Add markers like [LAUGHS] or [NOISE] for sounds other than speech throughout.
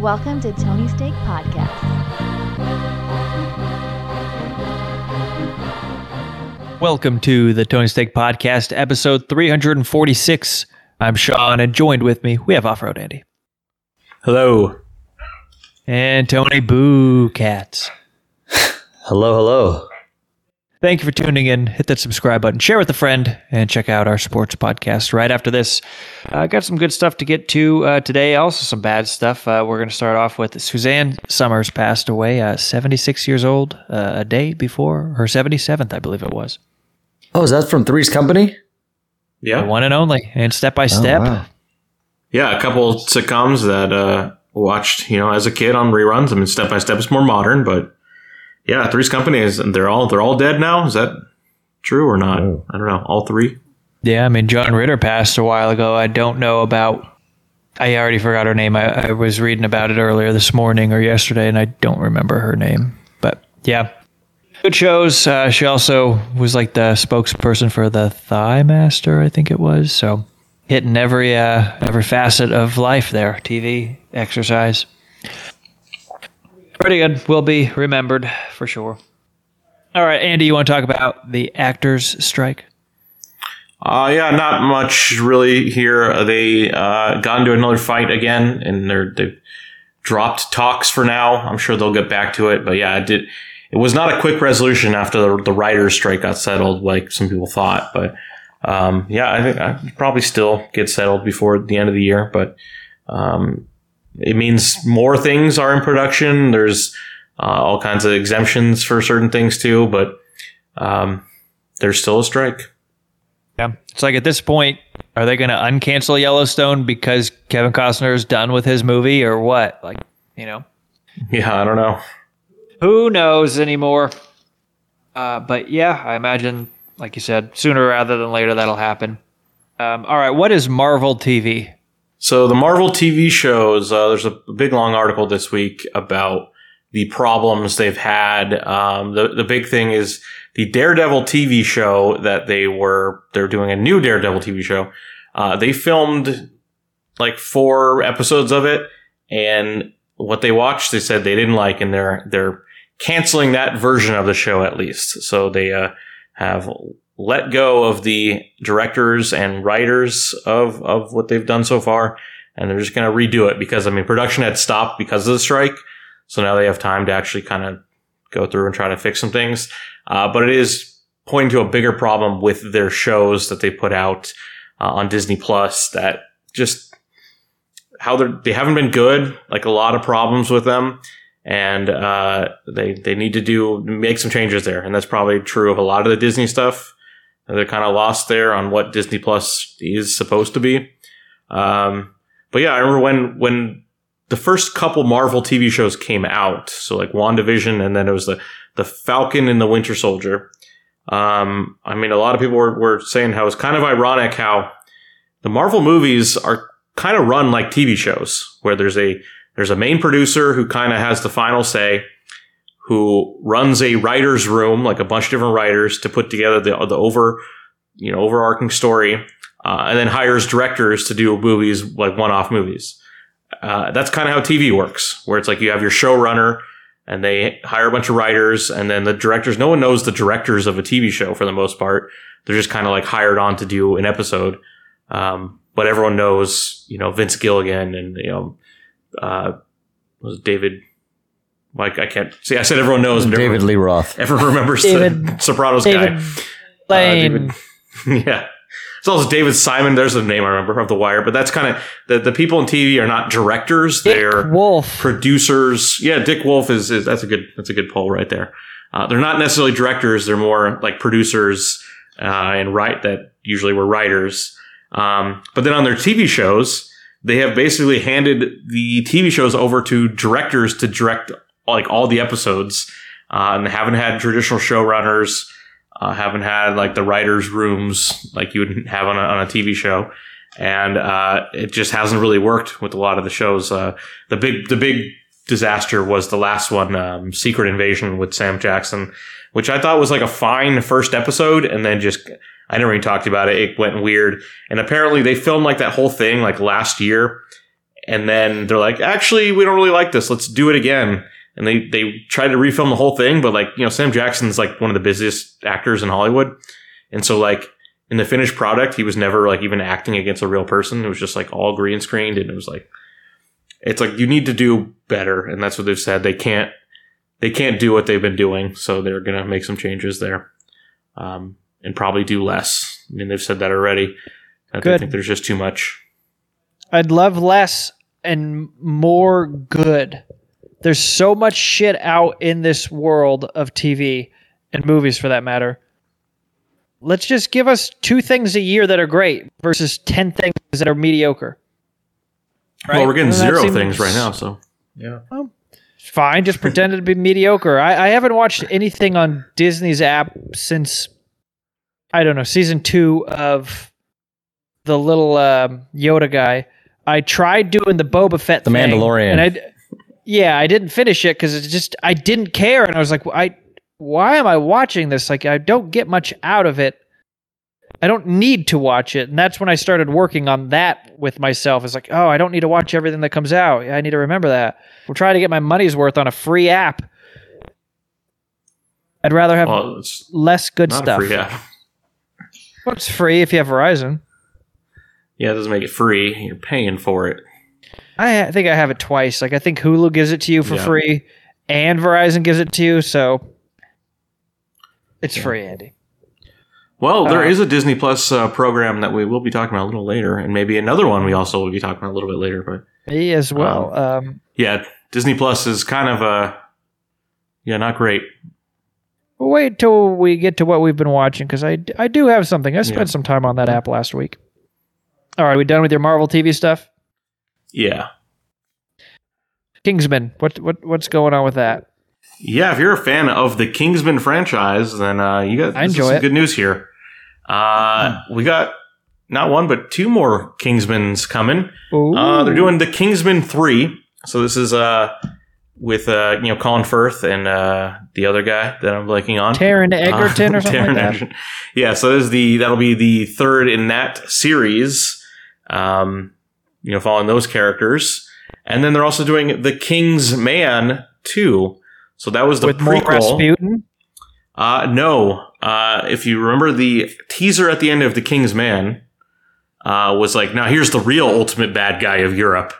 Welcome to Tony Steak Podcast. Welcome to the Tony Steak Podcast, episode 346. I'm Sean, and joined with me, we have Off Road Andy. Hello. And Tony Boo Cats. [LAUGHS] Hello, hello. Thank you for tuning in. Hit that subscribe button, share with a friend, and check out our sports podcast right after this. I uh, got some good stuff to get to uh, today, also some bad stuff. Uh, we're going to start off with Suzanne Somers passed away, uh, 76 years old, uh, a day before her 77th, I believe it was. Oh, is that from Three's Company? Yeah. The one and only, and step by step. Oh, wow. Yeah, a couple sitcoms that uh watched, you know, as a kid on reruns. I mean, Step by Step is more modern, but yeah, Three's Company is and they're all they're all dead now. Is that true or not? Oh. I don't know. All three. Yeah, I mean, John Ritter passed a while ago. I don't know about. I already forgot her name. I, I was reading about it earlier this morning or yesterday, and I don't remember her name. But yeah, good shows. Uh, she also was like the spokesperson for the Thigh Master, I think it was. So hitting every uh, every facet of life there. TV, exercise. Pretty good. Will be remembered for sure. All right, Andy, you want to talk about the actors' strike? Uh yeah, not much really here. They uh got into another fight again and they're they've dropped talks for now. I'm sure they'll get back to it, but yeah, it did it was not a quick resolution after the, the writers strike got settled like some people thought, but um yeah, I think I probably still get settled before the end of the year, but um it means more things are in production. There's uh, all kinds of exemptions for certain things too, but um there's still a strike. Yeah. It's like at this point, are they going to uncancel Yellowstone because Kevin Costner is done with his movie or what? Like, you know, Yeah, I don't know. who knows anymore? Uh, but yeah, I imagine, like you said, sooner rather than later that'll happen. Um, all right. What is Marvel TV? So the Marvel TV shows, uh, there's a big long article this week about the problems they've had. Um, the the big thing is the Daredevil TV show that they were they're doing a new Daredevil TV show. Uh, they filmed like four episodes of it, and what they watched, they said they didn't like, and they're they're canceling that version of the show at least. So they uh, have let go of the directors and writers of of what they've done so far, and they're just going to redo it because I mean production had stopped because of the strike, so now they have time to actually kind of go through and try to fix some things. Uh, but it is pointing to a bigger problem with their shows that they put out uh, on Disney Plus that just how they they haven't been good, like a lot of problems with them. And uh, they they need to do make some changes there, and that's probably true of a lot of the Disney stuff. They're kind of lost there on what Disney Plus is supposed to be. Um, but yeah, I remember when when the first couple Marvel TV shows came out, so like WandaVision, and then it was the the Falcon and the Winter Soldier. Um, I mean, a lot of people were, were saying how it's kind of ironic how the Marvel movies are kind of run like TV shows, where there's a there's a main producer who kind of has the final say, who runs a writer's room, like a bunch of different writers, to put together the the over you know overarching story, uh, and then hires directors to do movies like one off movies. Uh, that's kind of how TV works, where it's like you have your showrunner and they hire a bunch of writers and then the directors, no one knows the directors of a TV show for the most part. They're just kind of like hired on to do an episode. Um, but everyone knows, you know, Vince Gilligan and, you know, uh, was David, like I can't see. I said everyone knows. and David everyone, Lee Roth. Everyone [LAUGHS] remembers David- the [LAUGHS] Sopranos David guy. Lane. Uh, David- [LAUGHS] yeah. It's also David Simon. There's a name I remember of The Wire, but that's kind of the, the people in TV are not directors. they're Wolf. producers. Yeah, Dick Wolf is, is that's a good that's a good poll right there. Uh, they're not necessarily directors; they're more like producers uh, and write that usually were writers. Um, but then on their TV shows, they have basically handed the TV shows over to directors to direct like all the episodes, uh, and haven't had traditional showrunners. Uh, haven't had like the writers' rooms like you would have on a, on a TV show, and uh, it just hasn't really worked with a lot of the shows. Uh, the big the big disaster was the last one, um, Secret Invasion with Sam Jackson, which I thought was like a fine first episode, and then just I never even talked about it. It went weird, and apparently they filmed like that whole thing like last year, and then they're like, actually, we don't really like this. Let's do it again. And they they tried to refilm the whole thing, but like you know, Sam Jackson's like one of the busiest actors in Hollywood, and so like in the finished product, he was never like even acting against a real person. It was just like all green screened, and it was like it's like you need to do better, and that's what they've said. They can't they can't do what they've been doing, so they're gonna make some changes there, um, and probably do less. I mean, they've said that already. I think there's just too much. I'd love less and more good. There's so much shit out in this world of TV and movies for that matter. Let's just give us two things a year that are great versus 10 things that are mediocre. Well, we're getting zero seem- things right now, so Yeah. Fine, just pretend it to be mediocre. I, I haven't watched anything on Disney's app since I don't know season two of the little um, Yoda guy. I tried doing the Boba Fett, The thing, Mandalorian. and I d- yeah, I didn't finish it because it's just I didn't care, and I was like, I why am I watching this? Like I don't get much out of it. I don't need to watch it, and that's when I started working on that with myself. It's like, oh, I don't need to watch everything that comes out. I need to remember that. We're trying to get my money's worth on a free app. I'd rather have well, less good stuff. free app. Well, it's free if you have Verizon. Yeah, it doesn't make it free. You're paying for it. I think I have it twice. Like I think Hulu gives it to you for Yeah. free, and Verizon gives it to you, so it's free, Andy. Well, there Uh, is a Disney Plus uh, program that we will be talking about a little later, and maybe another one we also will be talking about a little bit later. But Me as well. Um, yeah, Disney Plus is kind of uh yeah, not great. wait till we get to what we've been watching because I, I do have something. I spent Yeah. some time on that app last week. All right, we done with your Marvel TV stuff? Yeah, Kingsman, what what what's going on with that? yeah. If you're a fan of the Kingsman franchise, then uh, you got I enjoy some good news here. Uh, we got not one but two more Kingsmans coming. Uh, they're doing the Kingsman three. So this is uh with uh you know Colin Firth and uh the other guy that I'm blanking on. Taron Egerton Uh, or [LAUGHS] something Taron like that. Egerton. Yeah, so this is the that'll be the third in that series. Um, you know, following those characters, and then they're also doing the King's Man two. So that was the with more prequel. Rasputin. Uh, no. Uh, if you remember the teaser at the end of The King's Man, uh, was like, now here's the real ultimate bad guy of Europe.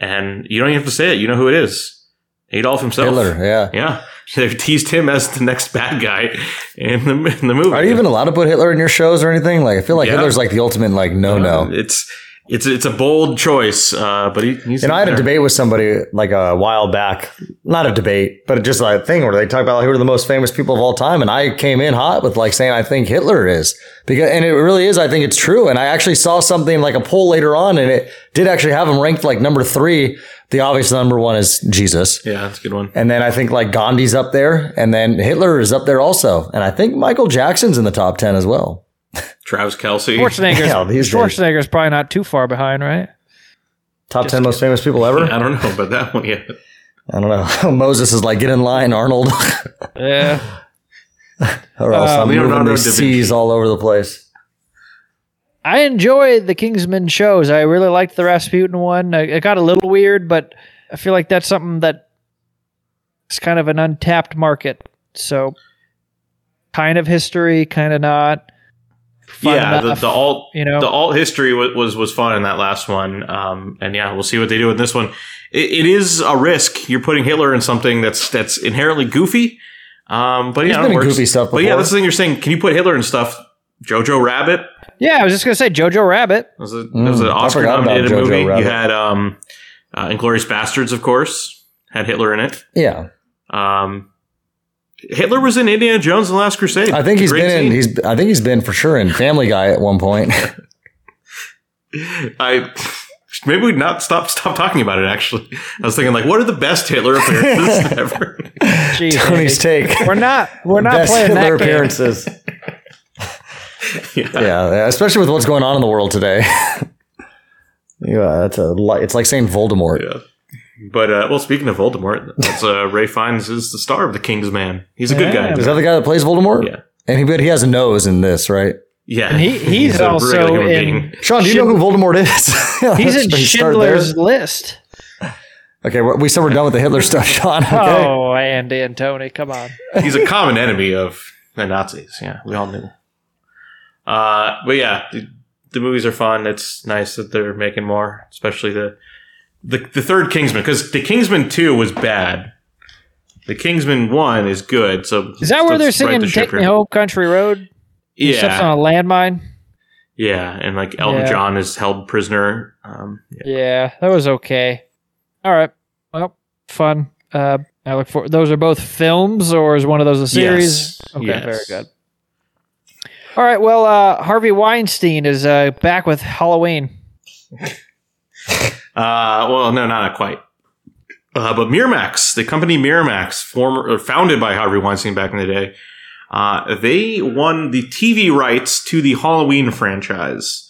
And you don't even have to say it. You know who it is. Adolf himself. Hitler, yeah. Yeah. [LAUGHS] They've teased him as the next bad guy in the, in the movie. Are you even allowed to put Hitler in your shows or anything? Like, I feel like Yeah. Hitler's like the ultimate, like, no, no. It's, it's, it's a bold choice, uh, but he, he's. Know, I had a debate with somebody like a while back. Not a debate, but just a thing where they talk about like, who are the most famous people of all time, and I came in hot with like saying I think Hitler is because, and it really is. I think it's true. And I actually saw something like a poll later on, and it did actually have him ranked like number three. The obvious number one is Jesus, Yeah, that's a good one. and then I think like Gandhi's up there, and then Hitler is up there also, and I think Michael Jackson's in the top ten as well. Travis Kelce. Schwarzenegger's, Yeah, these days. Schwarzenegger's probably not too far behind, right? Top ten most famous people ever. [LAUGHS] I don't know about that one yet. I don't know. [LAUGHS] Moses is like, get in line, Arnold, [LAUGHS] Yeah. or else Uh, I'm Leonardo moving da these seas all over the place. I enjoy the Kingsman shows. I really liked the Rasputin one. It got a little weird, but I feel like that's something that is kind of an untapped market. So, kind of history, kind of not. Fun yeah, the, enough, the alt you know. the alt history was, was was fun in that last one, um, and yeah, we'll see what they do in this one. It, it is a risk. You're putting Hitler in something that's that's inherently goofy, um, but He's yeah, been it in goofy stuff But yeah, before. that's the thing you're saying. Can you put Hitler in stuff? Jojo Rabbit yeah, I was just gonna say Jojo Rabbit. was a, Mm, was an I Oscar forgot about nominated Jojo movie. Rabbit. You had um, uh, Inglourious Basterds, of course, had Hitler in it. Yeah, Um, Hitler was in Indiana Jones and the Last Crusade. I think he's he's great been in. He's. I think he's been for sure in Family Guy at one point. [LAUGHS] I maybe we'd not stop stop talking about it. Actually, I was thinking like, what are the best Hitler appearances [LAUGHS] ever? Jeez, Tony's take. We're not. We're not Best playing Hitler that game. appearances. [LAUGHS] yeah. yeah, especially with what's going on in the world today. yeah, that's a. li- It's like saying Voldemort. Yeah. But uh, well, speaking of Voldemort, that's uh, Ralph Fiennes is the star of the King's Man. He's a good Yeah. guy. Is that the guy that plays Voldemort? Yeah. And he, but he has a nose in this, right? Yeah, And he- he's a also regular in- being. Sean, do you know who Voldemort is? [LAUGHS] He's in Let's start there. Schindler's List. Okay, we we said we're done with the Hitler stuff, Sean. Okay. Oh, Andy and Tony, come on. He's a common enemy of the Nazis. Yeah, we all knew. Uh, but yeah, the, the movies are fun. It's nice that they're making more, especially the the, the third Kingsman, because the Kingsman two was bad. The Kingsman one is good. So Is that where they're singing the "Take Me. Home, Country Road"? He steps Yeah, on a landmine. yeah, and like Elton Yeah. John is held prisoner. Um, yeah. Yeah, that was okay. All right, well, fun. Uh, I look for those are both films, or is one of those a series? Yes. Okay, Yes. very good. All right, well, uh, Harvey Weinstein is uh, back with Halloween. [LAUGHS] Uh, well, no, not quite. Uh, but Miramax, the company Miramax, former or founded by Harvey Weinstein back in the day, uh, they won the TV rights to the Halloween franchise,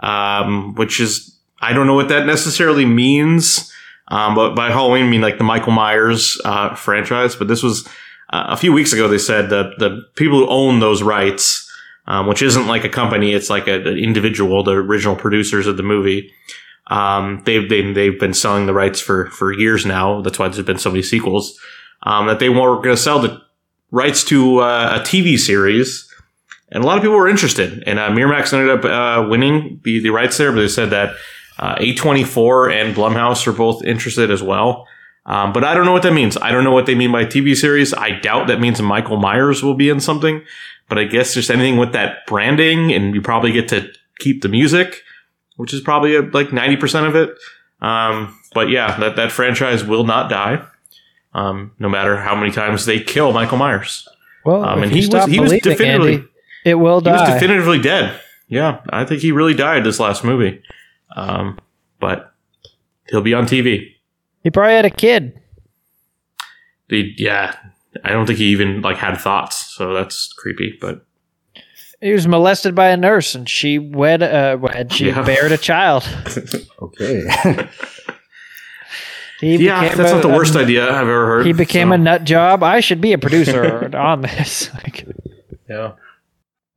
um, which is I don't know what that necessarily means. Um, but by Halloween, I mean like the Michael Myers uh, franchise. But this was uh, a few weeks ago. They said that the people who own those rights, um, which isn't like a company, it's like a, an individual, the original producers of the movie. Um, they've been they've been selling the rights for for years now. That's why there's been so many sequels. Um, that they were going to sell the rights to uh, a TV series, and a lot of people were interested. And uh, Miramax ended up uh, winning the the rights there, but they said that uh, A24 and Blumhouse are both interested as well. Um, but I don't know what that means. I don't know what they mean by TV series. I doubt that means Michael Myers will be in something. But I guess just anything with that branding, and you probably get to keep the music which is probably uh like 90% of it. Um, but yeah, that, that franchise will not die. Um, no matter how many times they kill Michael Myers. Well, Um, and he was- he was definitively- Andy, it will die. He was definitively dead. Yeah, I think he really died this last movie. Um, but he'll be on TV. he probably had a kid. The, yeah, I don't think he even like had thoughts, so that's creepy. But He was molested by a nurse, and she wed. Uh, wed she Yeah. bared a child. [LAUGHS] Okay. He yeah, became that's a- not the a- worst idea I've ever heard. He became so, a nut job. I should be a producer [LAUGHS] on this. [LAUGHS] Like, yeah.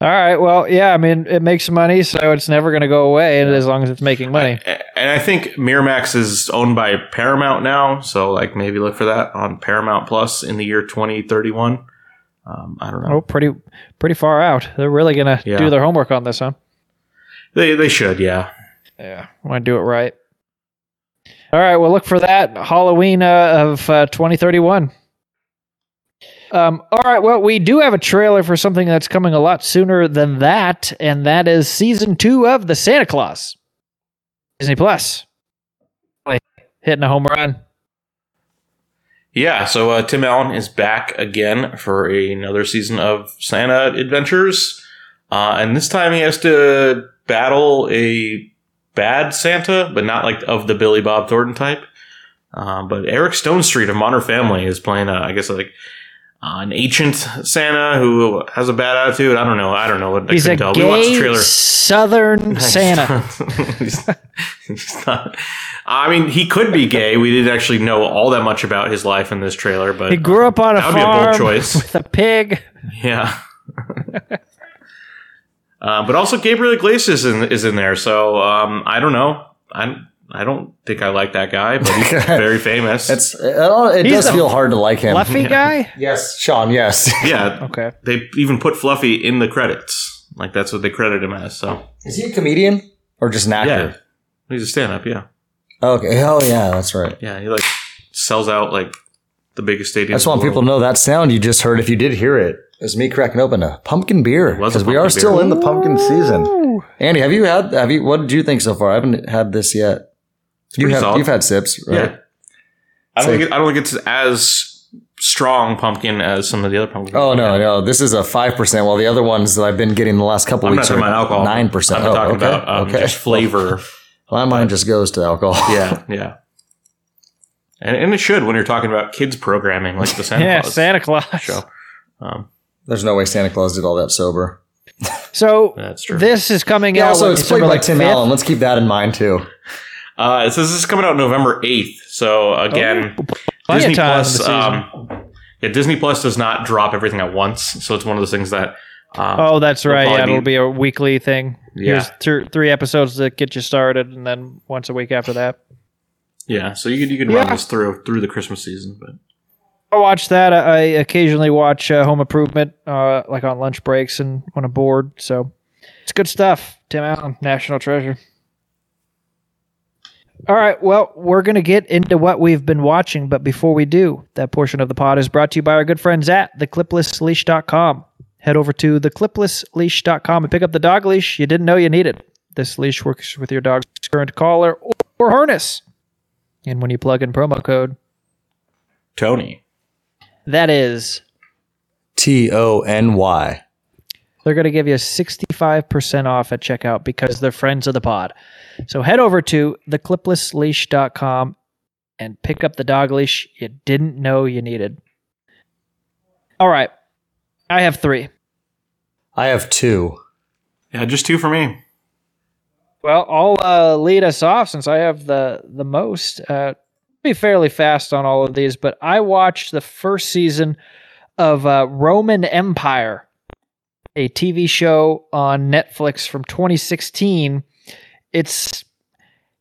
all right. Well, yeah. I mean, it makes money, so it's never going to go away, and as long as it's making money. And I think Miramax is owned by Paramount now, so like maybe look for that on Paramount Plus in the year 2031. Um, I don't know. Oh, pretty, pretty far out. They're really going to Yeah. do their homework on this, huh? They they should, yeah. Yeah, want to do it right. All right, well, look for that Halloween uh, of uh, 2031. Um, all right, well, we do have a trailer for something that's coming a lot sooner than that, and that is season two of The Santa Claus. Disney Plus. Hitting a home run. Yeah, so uh, Tim Allen is back again for another season of Santa Adventures, uh, and this time he has to battle a bad Santa, but not like of the Billy Bob Thornton type. Um, but Eric Stonestreet of Modern Family is playing, uh, I guess, like uh, an ancient Santa who has a bad attitude. I don't know. I don't know what I He's a couldn't tell. We watched the trailer. Southern [LAUGHS] Santa. he's, [LAUGHS] he's not. I mean, he could be gay. We didn't actually know all that much about his life in this trailer, but He grew up on a That be a bold farm choice. [LAUGHS] with a pig. yeah. uh, but also Gabriel Iglesias is in, is in there, so um, I don't know. I I don't think I like that guy, but he's [LAUGHS] very famous. It's uh, it He's does the feel hard to like him. Fluffy guy? [LAUGHS] Yes, Sean. Yes. [LAUGHS] yeah, Okay. they even put Fluffy in the credits. Like that's what they credit him as. So Is he a comedian or just an actor? yeah, he's a stand-up. Yeah, Okay. Oh yeah, that's right. yeah. He like sells out like the biggest stadium. I just want in people to know that sound you just heard. If you did hear it, is me cracking open a pumpkin beer was a because we are pumpkin still in the pumpkin season. Andy, have you had? Have you? What did you think so far? I haven't had this yet. You pretty have. solid. You've had sips, right? Yeah. I don't, So- think it, I don't think it's as strong pumpkin as some of the other pumpkins. Oh no, no. This is a five percent. While the other ones that I've been getting the last couple I'm not weeks talking are about alcohol. nine percent. I'm Oh, talking okay. about um, okay. just flavor. [LAUGHS] Well, mine just goes to alcohol. yeah, [LAUGHS] yeah. And, and it should when you're talking about kids programming like the Santa yeah, Claus Santa Claus. show. Um, There's no way Santa Claus did all that sober. So that's true. this is coming Yeah. out. Also, what, it's played by like, Tim 5th? Allen. Let's keep that in mind too. Uh, it says this is coming out November 8th. So again, Oh, Disney Plus. Um, yeah, Disney Plus does not drop everything at once, so it's one of those things that Uh, Oh, that's right. Yeah, probably it'll be a weekly thing. Yeah. Here's th- three episodes that get you started, and then once a week after that. yeah. So you could you could run this through through the Christmas season, but I watch that. I I occasionally watch uh, Home Improvement, uh, like on lunch breaks and when I'm bored. So it's good stuff. Tim Allen, national treasure. All right. Well, we're going to get into what we've been watching. But before we do, that portion of the pod is brought to you by our good friends at thecliplessleash.com. Head over to thecliplessleash.com and pick up the dog leash you didn't know you needed. This leash works with your dog's current collar or, harness. And when you plug in promo code, Tony. that is T O N Y. they're going to give you 65% off at checkout because they're friends of the pod. So head over to thecliplessleash.com and pick up the dog leash you didn't know you needed. All right. I have three. I have two. Yeah, just two for me. Well, I'll uh, lead us off since I have the the most. Uh, be fairly fast on all of these, but I watched the first season of uh, Roman Empire, a TV show on Netflix from 2016. It's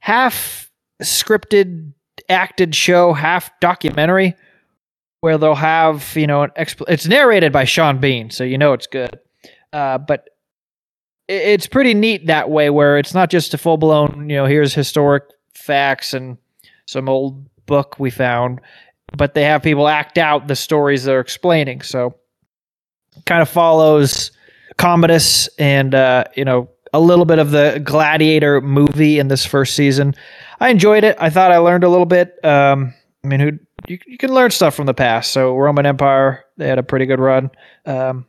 half scripted, acted show, half documentary, where they'll have you know an It's narrated by Sean Bean, so you know it's good. Uh, but i- it's pretty neat that way where it's not just a full blown you know here's historic facts and some old book we found but they have people act out the stories they're explaining so kind of follows commodus and uh you know a little bit of the gladiator movie in this first season i enjoyed it i thought i learned a little bit um i mean who you, you can learn stuff from the past so roman empire they had a pretty good run um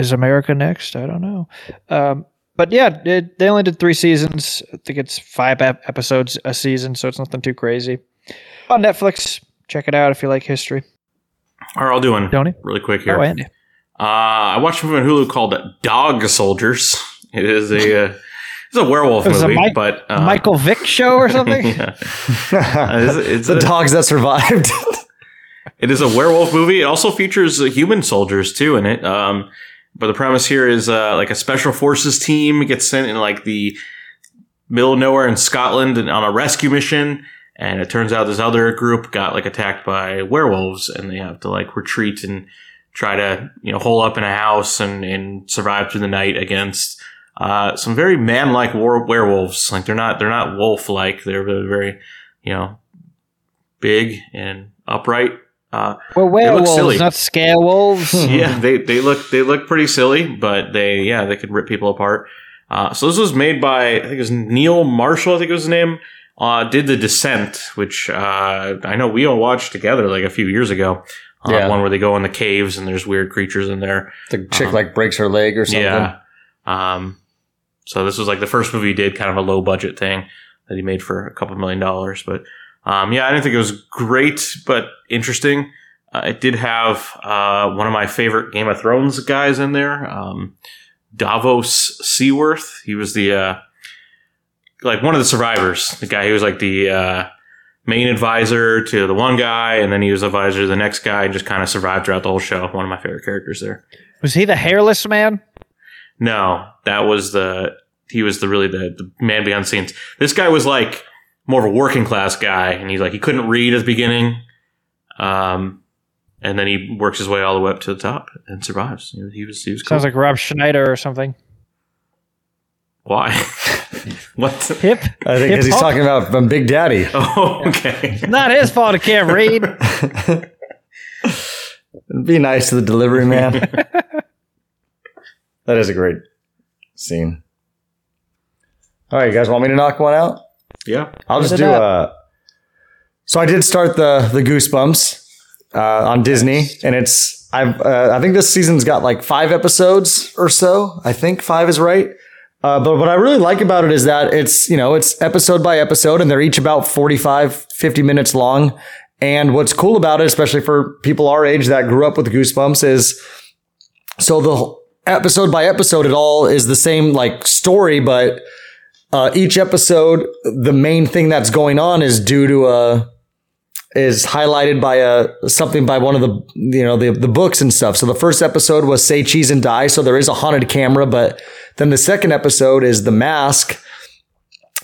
is America next? I don't know. Um, but yeah, it, they only did three seasons. I think it's five ep- episodes a season, so it's nothing too crazy. On Netflix, check it out if you like history. All right, I'll do one Tony? really quick here. Oh, Andy. Uh, I watched a movie on Hulu called Dog Soldiers. It is a uh, it's a werewolf It was a movie, Mike- but uh, Michael Vick show or [LAUGHS] something? yeah. Uh, it's, it's [LAUGHS] the a, dogs that survived. [LAUGHS] it is a werewolf movie. It also features uh, human soldiers too in it. Um, but the premise here is uh, like a special forces team gets sent in like the middle of nowhere in Scotland and on a rescue mission. And it turns out this other group got like attacked by werewolves and they have to like retreat and try to, you know, hole up in a house and, and survive through the night against, uh, some very man-like war- werewolves. Like they're not, they're not wolf-like. They're very, very, you know, big and upright. Uh, Well, werewolves, silly. not scare wolves. [LAUGHS] yeah, they they look they look pretty silly, but they yeah they could rip people apart. Uh, so this was made by I think it was Neil Marshall. I think it was his name. Uh, did the Descent, which uh, I know we all watched together like a few years ago. Uh, Yeah. One where they go in the caves and there's weird creatures in there. the chick like breaks her leg or something. Yeah. Um, so this was like the first movie he did, kind of a low budget thing that he made for a couple million dollars. But um, yeah, I didn't think it was great, but interesting. Uh, it did have uh, one of my favorite Game of Thrones guys in there, um, Davos Seaworth. He was the uh, like one of the survivors. The guy who was like the uh, main advisor to the one guy, and then he was advisor to the next guy, and just kind of survived throughout the whole show. One of my favorite characters there. Was he the hairless man? No, that was the he was the really the, the man behind the scenes. This guy was like more of a working class guy, and he's like he couldn't read at the beginning, um, and then he works his way all the way up to the top and survives. He, was- he was he was cool. Sounds like Rob Schneider or something. why? [LAUGHS] what? Hip. I think because he's Hip-hop? talking about from Big Daddy. [LAUGHS] Oh, okay. Not his fault. He can't read. [LAUGHS] Be nice to the delivery man. That is a great scene. All right, you guys want me to knock one out? Yeah. I'll just do up. a. So I did start the the Goosebumps uh, on Disney, and it's I've uh, I think this season's got like five episodes or so. I think five is right. Uh, but what I really like about it is that it's you know it's episode by episode, and they're each about 45, 50 minutes long. And what's cool about it, especially for people our age that grew up with Goosebumps, is so the episode by episode, it all is the same like story, but uh, each episode, the main thing that's going on is due to a is highlighted by a something by one of the you know the the books and stuff. So the first episode was Say Cheese and Die, so there is a haunted camera, but then the second episode is The Mask,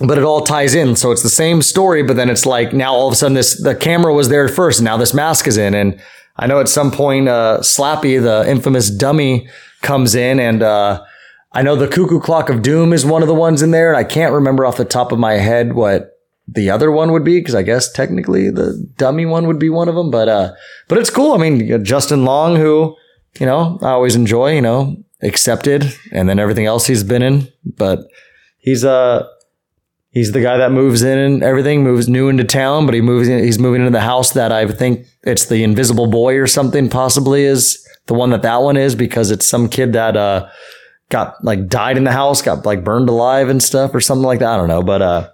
but it all ties in. So it's the same story, but then it's like now all of a sudden this the camera was there first, now this mask is in, and I know at some point uh, Slappy, the infamous dummy, comes in, and uh, I know the Cuckoo Clock of Doom is one of the ones in there, and I can't remember off the top of my head what the other one would be because I guess technically the dummy one would be one of them. But uh, but it's cool. I mean, Justin Long, who you know I always enjoy, you know, accepted, and then everything else he's been in. But he's uh he's the guy that moves in and everything moves new into town, but he moves in, he's moving into the house that I think it's the Invisible Boy or something possibly is the one that that one is because it's some kid that uh got like died in the house, got like burned alive and stuff or something like that. I don't know, but uh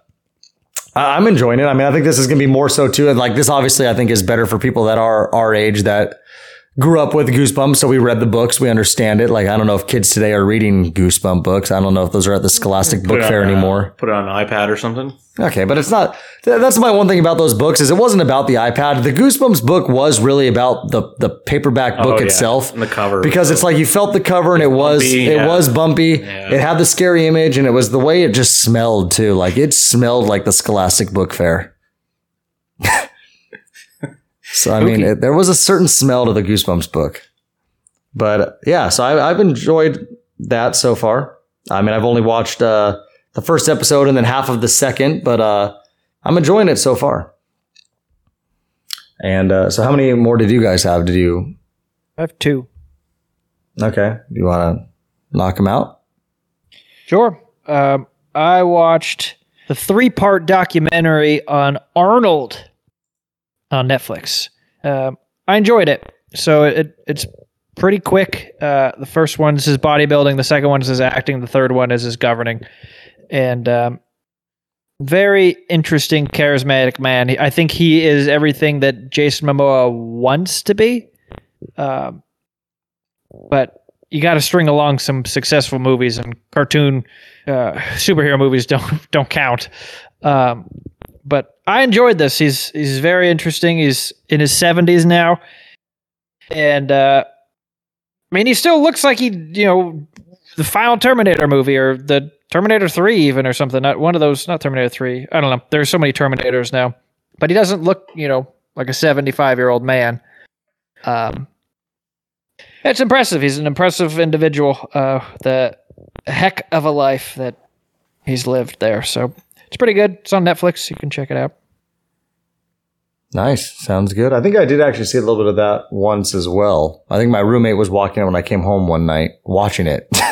I'm enjoying it. I mean, I think this is going to be more so too. And like this, obviously, I think is better for people that are our age that grew up with Goosebumps. So we read the books, we understand it. Like I don't know if kids today are reading Goosebump books. I don't know if those are at the Scholastic Book Fair on, uh, anymore. Put it on an iPad or something. Okay, but it's not. th- That's my one thing about those books is it wasn't about the iPad. The Goosebumps book was really about the the paperback book Oh, yeah. itself And the cover. because it's like you felt the cover and it was bumpy, it yeah. was bumpy. Yeah. It had the scary image and it was the way it just smelled too. Like it smelled like the Scholastic Book Fair. [LAUGHS] so I mean, it, there was a certain smell to the Goosebumps book. But yeah, so I, I've enjoyed that so far. I mean, I've only watched uh, the first episode and then half of the second, but uh, I'm enjoying it so far. And uh, so, how many more did you guys have? Did you? I have two. Okay, you want to knock them out? Sure. Um, I watched the three part documentary on Arnold on Netflix. Um, I enjoyed it. So it, it's pretty quick. Uh, the first one is his bodybuilding, the second one is his acting, the third one is his governing. And um, very interesting, charismatic man. I think he is everything that Jason Momoa wants to be. Um, but you got to string along some successful movies and cartoon uh, superhero movies don't [LAUGHS] don't count. Um, but I enjoyed this. He's he's very interesting. He's in his seventies now, and uh, I mean, he still looks like he you know the final Terminator movie or the Terminator Three even or something. Not one of those. Not Terminator Three. I don't know. There's so many Terminators now, but he doesn't look you know like a seventy five year old man. Um, it's impressive. He's an impressive individual. Uh, the heck of a life that he's lived there. So it's pretty good. It's on Netflix. You can check it out. Nice, sounds good. I think I did actually see a little bit of that once as well. I think my roommate was walking it when I came home one night, watching it. [LAUGHS] did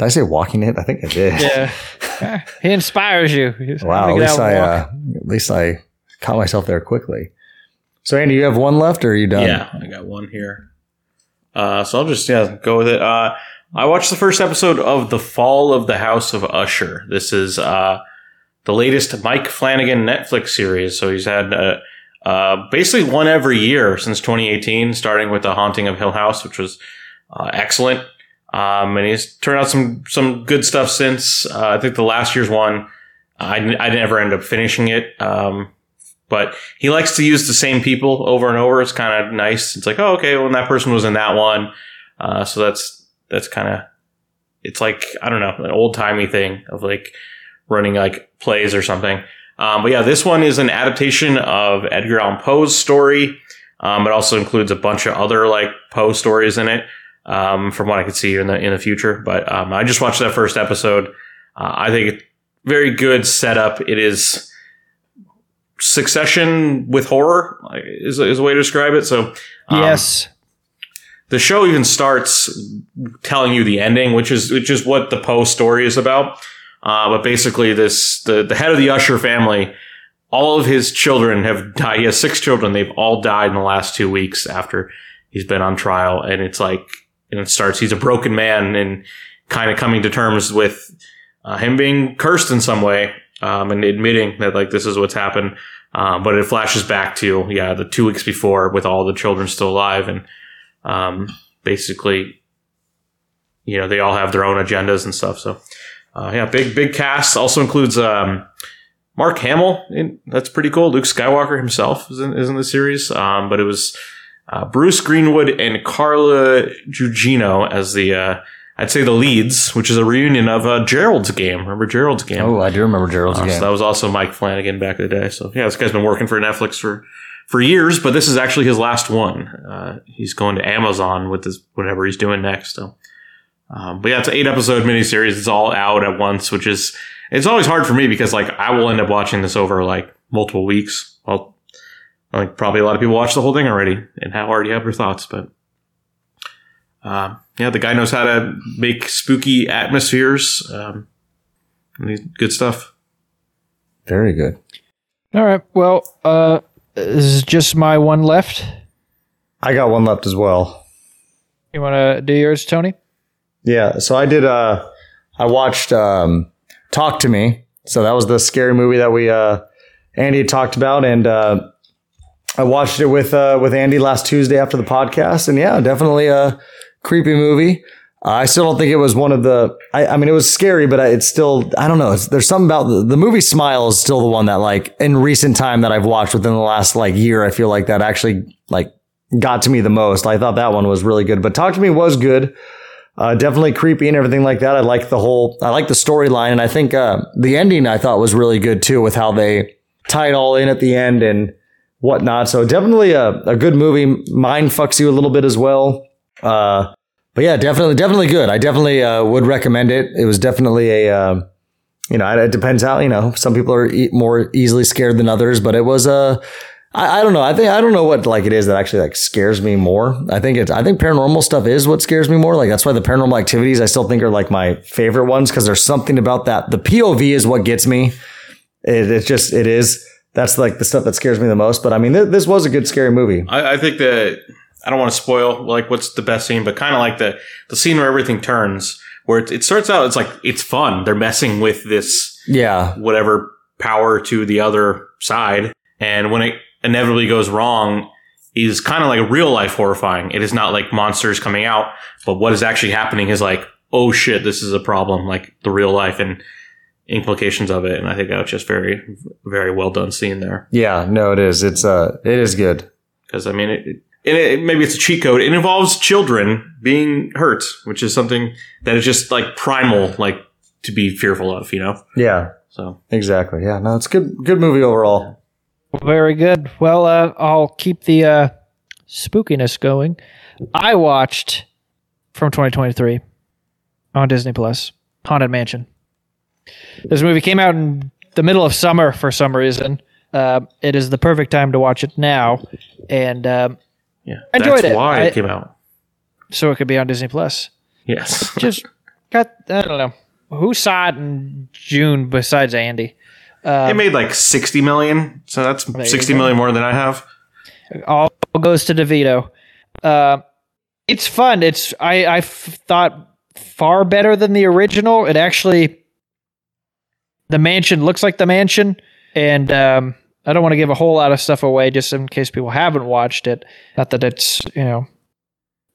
I say walking it? I think I did. Yeah, [LAUGHS] he inspires you. He's Wow, at least I uh, at least I caught myself there quickly. So Andy, you have one left, or are you done? Yeah, I got one here. Uh, so I'll just yeah go with it. Uh, I watched the first episode of The Fall of the House of Usher. This is uh, the latest Mike Flanagan Netflix series. So he's had uh, uh, basically one every year since 2018, starting with The Haunting of Hill House, which was uh, excellent. Um, and he's turned out some some good stuff since. Uh, I think the last year's one, I, I never end up finishing it. Um, but he likes to use the same people over and over. It's kind of nice. It's like, oh, okay, well, that person was in that one. Uh, so that's, that's kind of, it's like, I don't know, an old timey thing of like running like plays or something. Um, but yeah, this one is an adaptation of Edgar Allan Poe's story. Um, it also includes a bunch of other like Poe stories in it. Um, from what I could see in the, in the future. But, um, I just watched that first episode. Uh, I think it very good setup. It is, succession with horror is, is a way to describe it. So um, yes, the show even starts telling you the ending, which is which is what the Poe story is about. Uh, but basically, this the the head of the Usher family, all of his children have died. He has six children. They've all died in the last two weeks after he's been on trial, and it's like and it starts. He's a broken man and kind of coming to terms with uh, him being cursed in some way um, and admitting that like this is what's happened. Um, but it flashes back to yeah the two weeks before with all the children still alive and um, basically you know they all have their own agendas and stuff. So uh, yeah, big big cast also includes um, Mark Hamill, in, that's pretty cool. Luke Skywalker himself is in, is in the series. Um, but it was uh, Bruce Greenwood and Carla Gugino as the, uh, I'd say the leads, which is a reunion of uh, Gerald's game. Remember Gerald's game? Oh, I do remember Gerald's Uh, game. so that was also Mike Flanagan back in the day. So yeah, this guy's been working for Netflix for for years, but this is actually his last one. Uh, he's going to Amazon with this whatever he's doing next. So, um, but yeah, it's an eight episode miniseries. It's all out at once, which is it's always hard for me because like I will end up watching this over like multiple weeks. I'll like probably a lot of people watch the whole thing already and have already you have their thoughts, but. Um, yeah, the guy knows how to make spooky atmospheres. Um, good stuff. Very good. All right. Well, uh, this is just my one left. I got one left as well. You want to do yours, Tony? Yeah, so I did. Uh, I watched um, Talk to Me. So that was the scary movie that we uh, Andy talked about, and uh, I watched it with uh, with Andy last Tuesday after the podcast. And yeah, definitely a creepy movie. I still don't think it was one of the. I, I mean, it was scary, but I, it's still. I don't know. There's something about the, the movie. Smile is still the one that, like, in recent time that I've watched within the last like year. I feel like that actually like got to me the most. I thought that one was really good, but Talk to Me was good. Uh, definitely creepy and everything like that. I like the whole, I like the storyline. And I think, uh, the ending I thought was really good too with how they tie it all in at the end and whatnot. So definitely a, a good movie. Mind fucks you a little bit as well. Uh, but yeah, definitely, definitely good. I definitely, uh, would recommend it. It was definitely a, uh, you know, it depends how, you know, some people are e- more easily scared than others, but it was a, I, I don't know. I think I don't know what like it is that actually like scares me more. I think it's I think paranormal stuff is what scares me more. Like that's why the paranormal activities I still think are like my favorite ones because there's something about that. The POV is what gets me. It, it's just it is. That's like the stuff that scares me the most. But I mean, th- this was a good scary movie. I, I think that I don't want to spoil like what's the best scene, but kind of like the the scene where everything turns, where it, it starts out. It's like it's fun. They're messing with this Yeah, whatever power to the other side, and when it inevitably goes wrong, is kind of like a real life horrifying. It is not like monsters coming out, but what is actually happening is like, oh shit, this is a problem. Like the real life and implications of it, and I think that was just very very well done scene there. yeah. No, it is. It's uh, it is good. because I mean, it, it, maybe it's a cheat code. It involves children being hurt, which is something that is just like primal, like to be fearful of, you know. Yeah, So exactly. Yeah, no, it's good. Good movie overall. Very good. Well, uh, I'll keep the uh, spookiness going. I watched from 2023 on Disney Plus Haunted Mansion. This movie came out in the middle of summer for some reason. Uh, it is the perfect time to watch it now, and um, yeah, I enjoyed that's it. why I- it came out. so it could be on Disney Plus. Yes, [LAUGHS] Just got I don't know who saw it in June besides Andy. It made like sixty million, so that's you sixty go. million more than I have. all goes to DeVito. Uh, it's fun. It's I I thought far better than the original. It actually the mansion looks like the mansion, and um, I don't want to give a whole lot of stuff away just in case people haven't watched it. Not that it's you know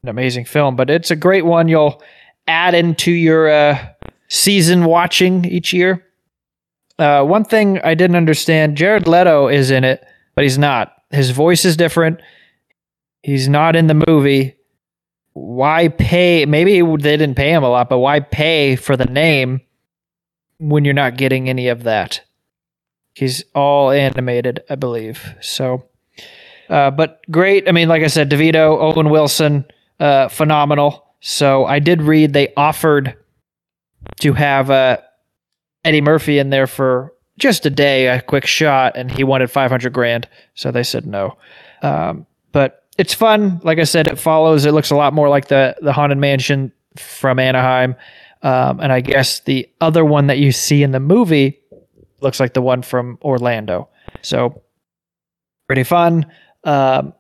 an amazing film, but it's a great one. You'll add into your uh, season watching each year. Uh, one thing I didn't understand: Jared Leto is in it, but he's not. His voice is different. He's not in the movie. Why pay? Maybe they didn't pay him a lot, but why pay for the name when you're not getting any of that? He's all animated, I believe. So, uh, but great. I mean, like I said, DeVito, Owen Wilson, uh, phenomenal. So I did read they offered to have uh, Eddie Murphy in there for just a day, a quick shot, and he wanted 500 grand. So they said no. Um, but it's fun. Like I said, it follows. It looks a lot more like the the haunted mansion from Anaheim, um, and I guess the other one that you see in the movie looks like the one from Orlando. So pretty fun. Um,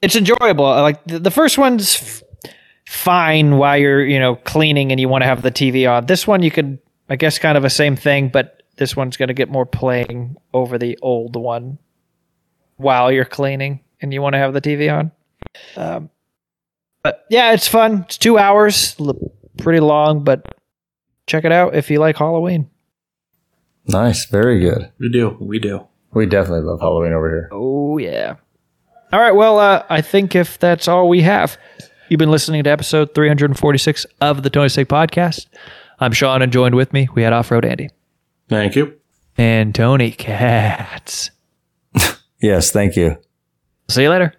it's enjoyable. Like the, the first one's f- fine while you're you know cleaning and you want to have the TV on. This one you could, I guess, kind of a same thing, but this one's going to get more playing over the old one while you're cleaning and you want to have the TV on. Um, but yeah, it's fun. It's two hours, l- pretty long, but check it out if you like Halloween. Nice. Very good. We do. We do. We definitely love Halloween over here. Oh, yeah. All right. Well, uh, I think if that's all we have, you've been listening to episode 346 of the Tony Steak Podcast. I'm Sean, and joined with me, we had Off Road Andy Thank you. and Tony Katz. [LAUGHS] Yes. Thank you. See you later.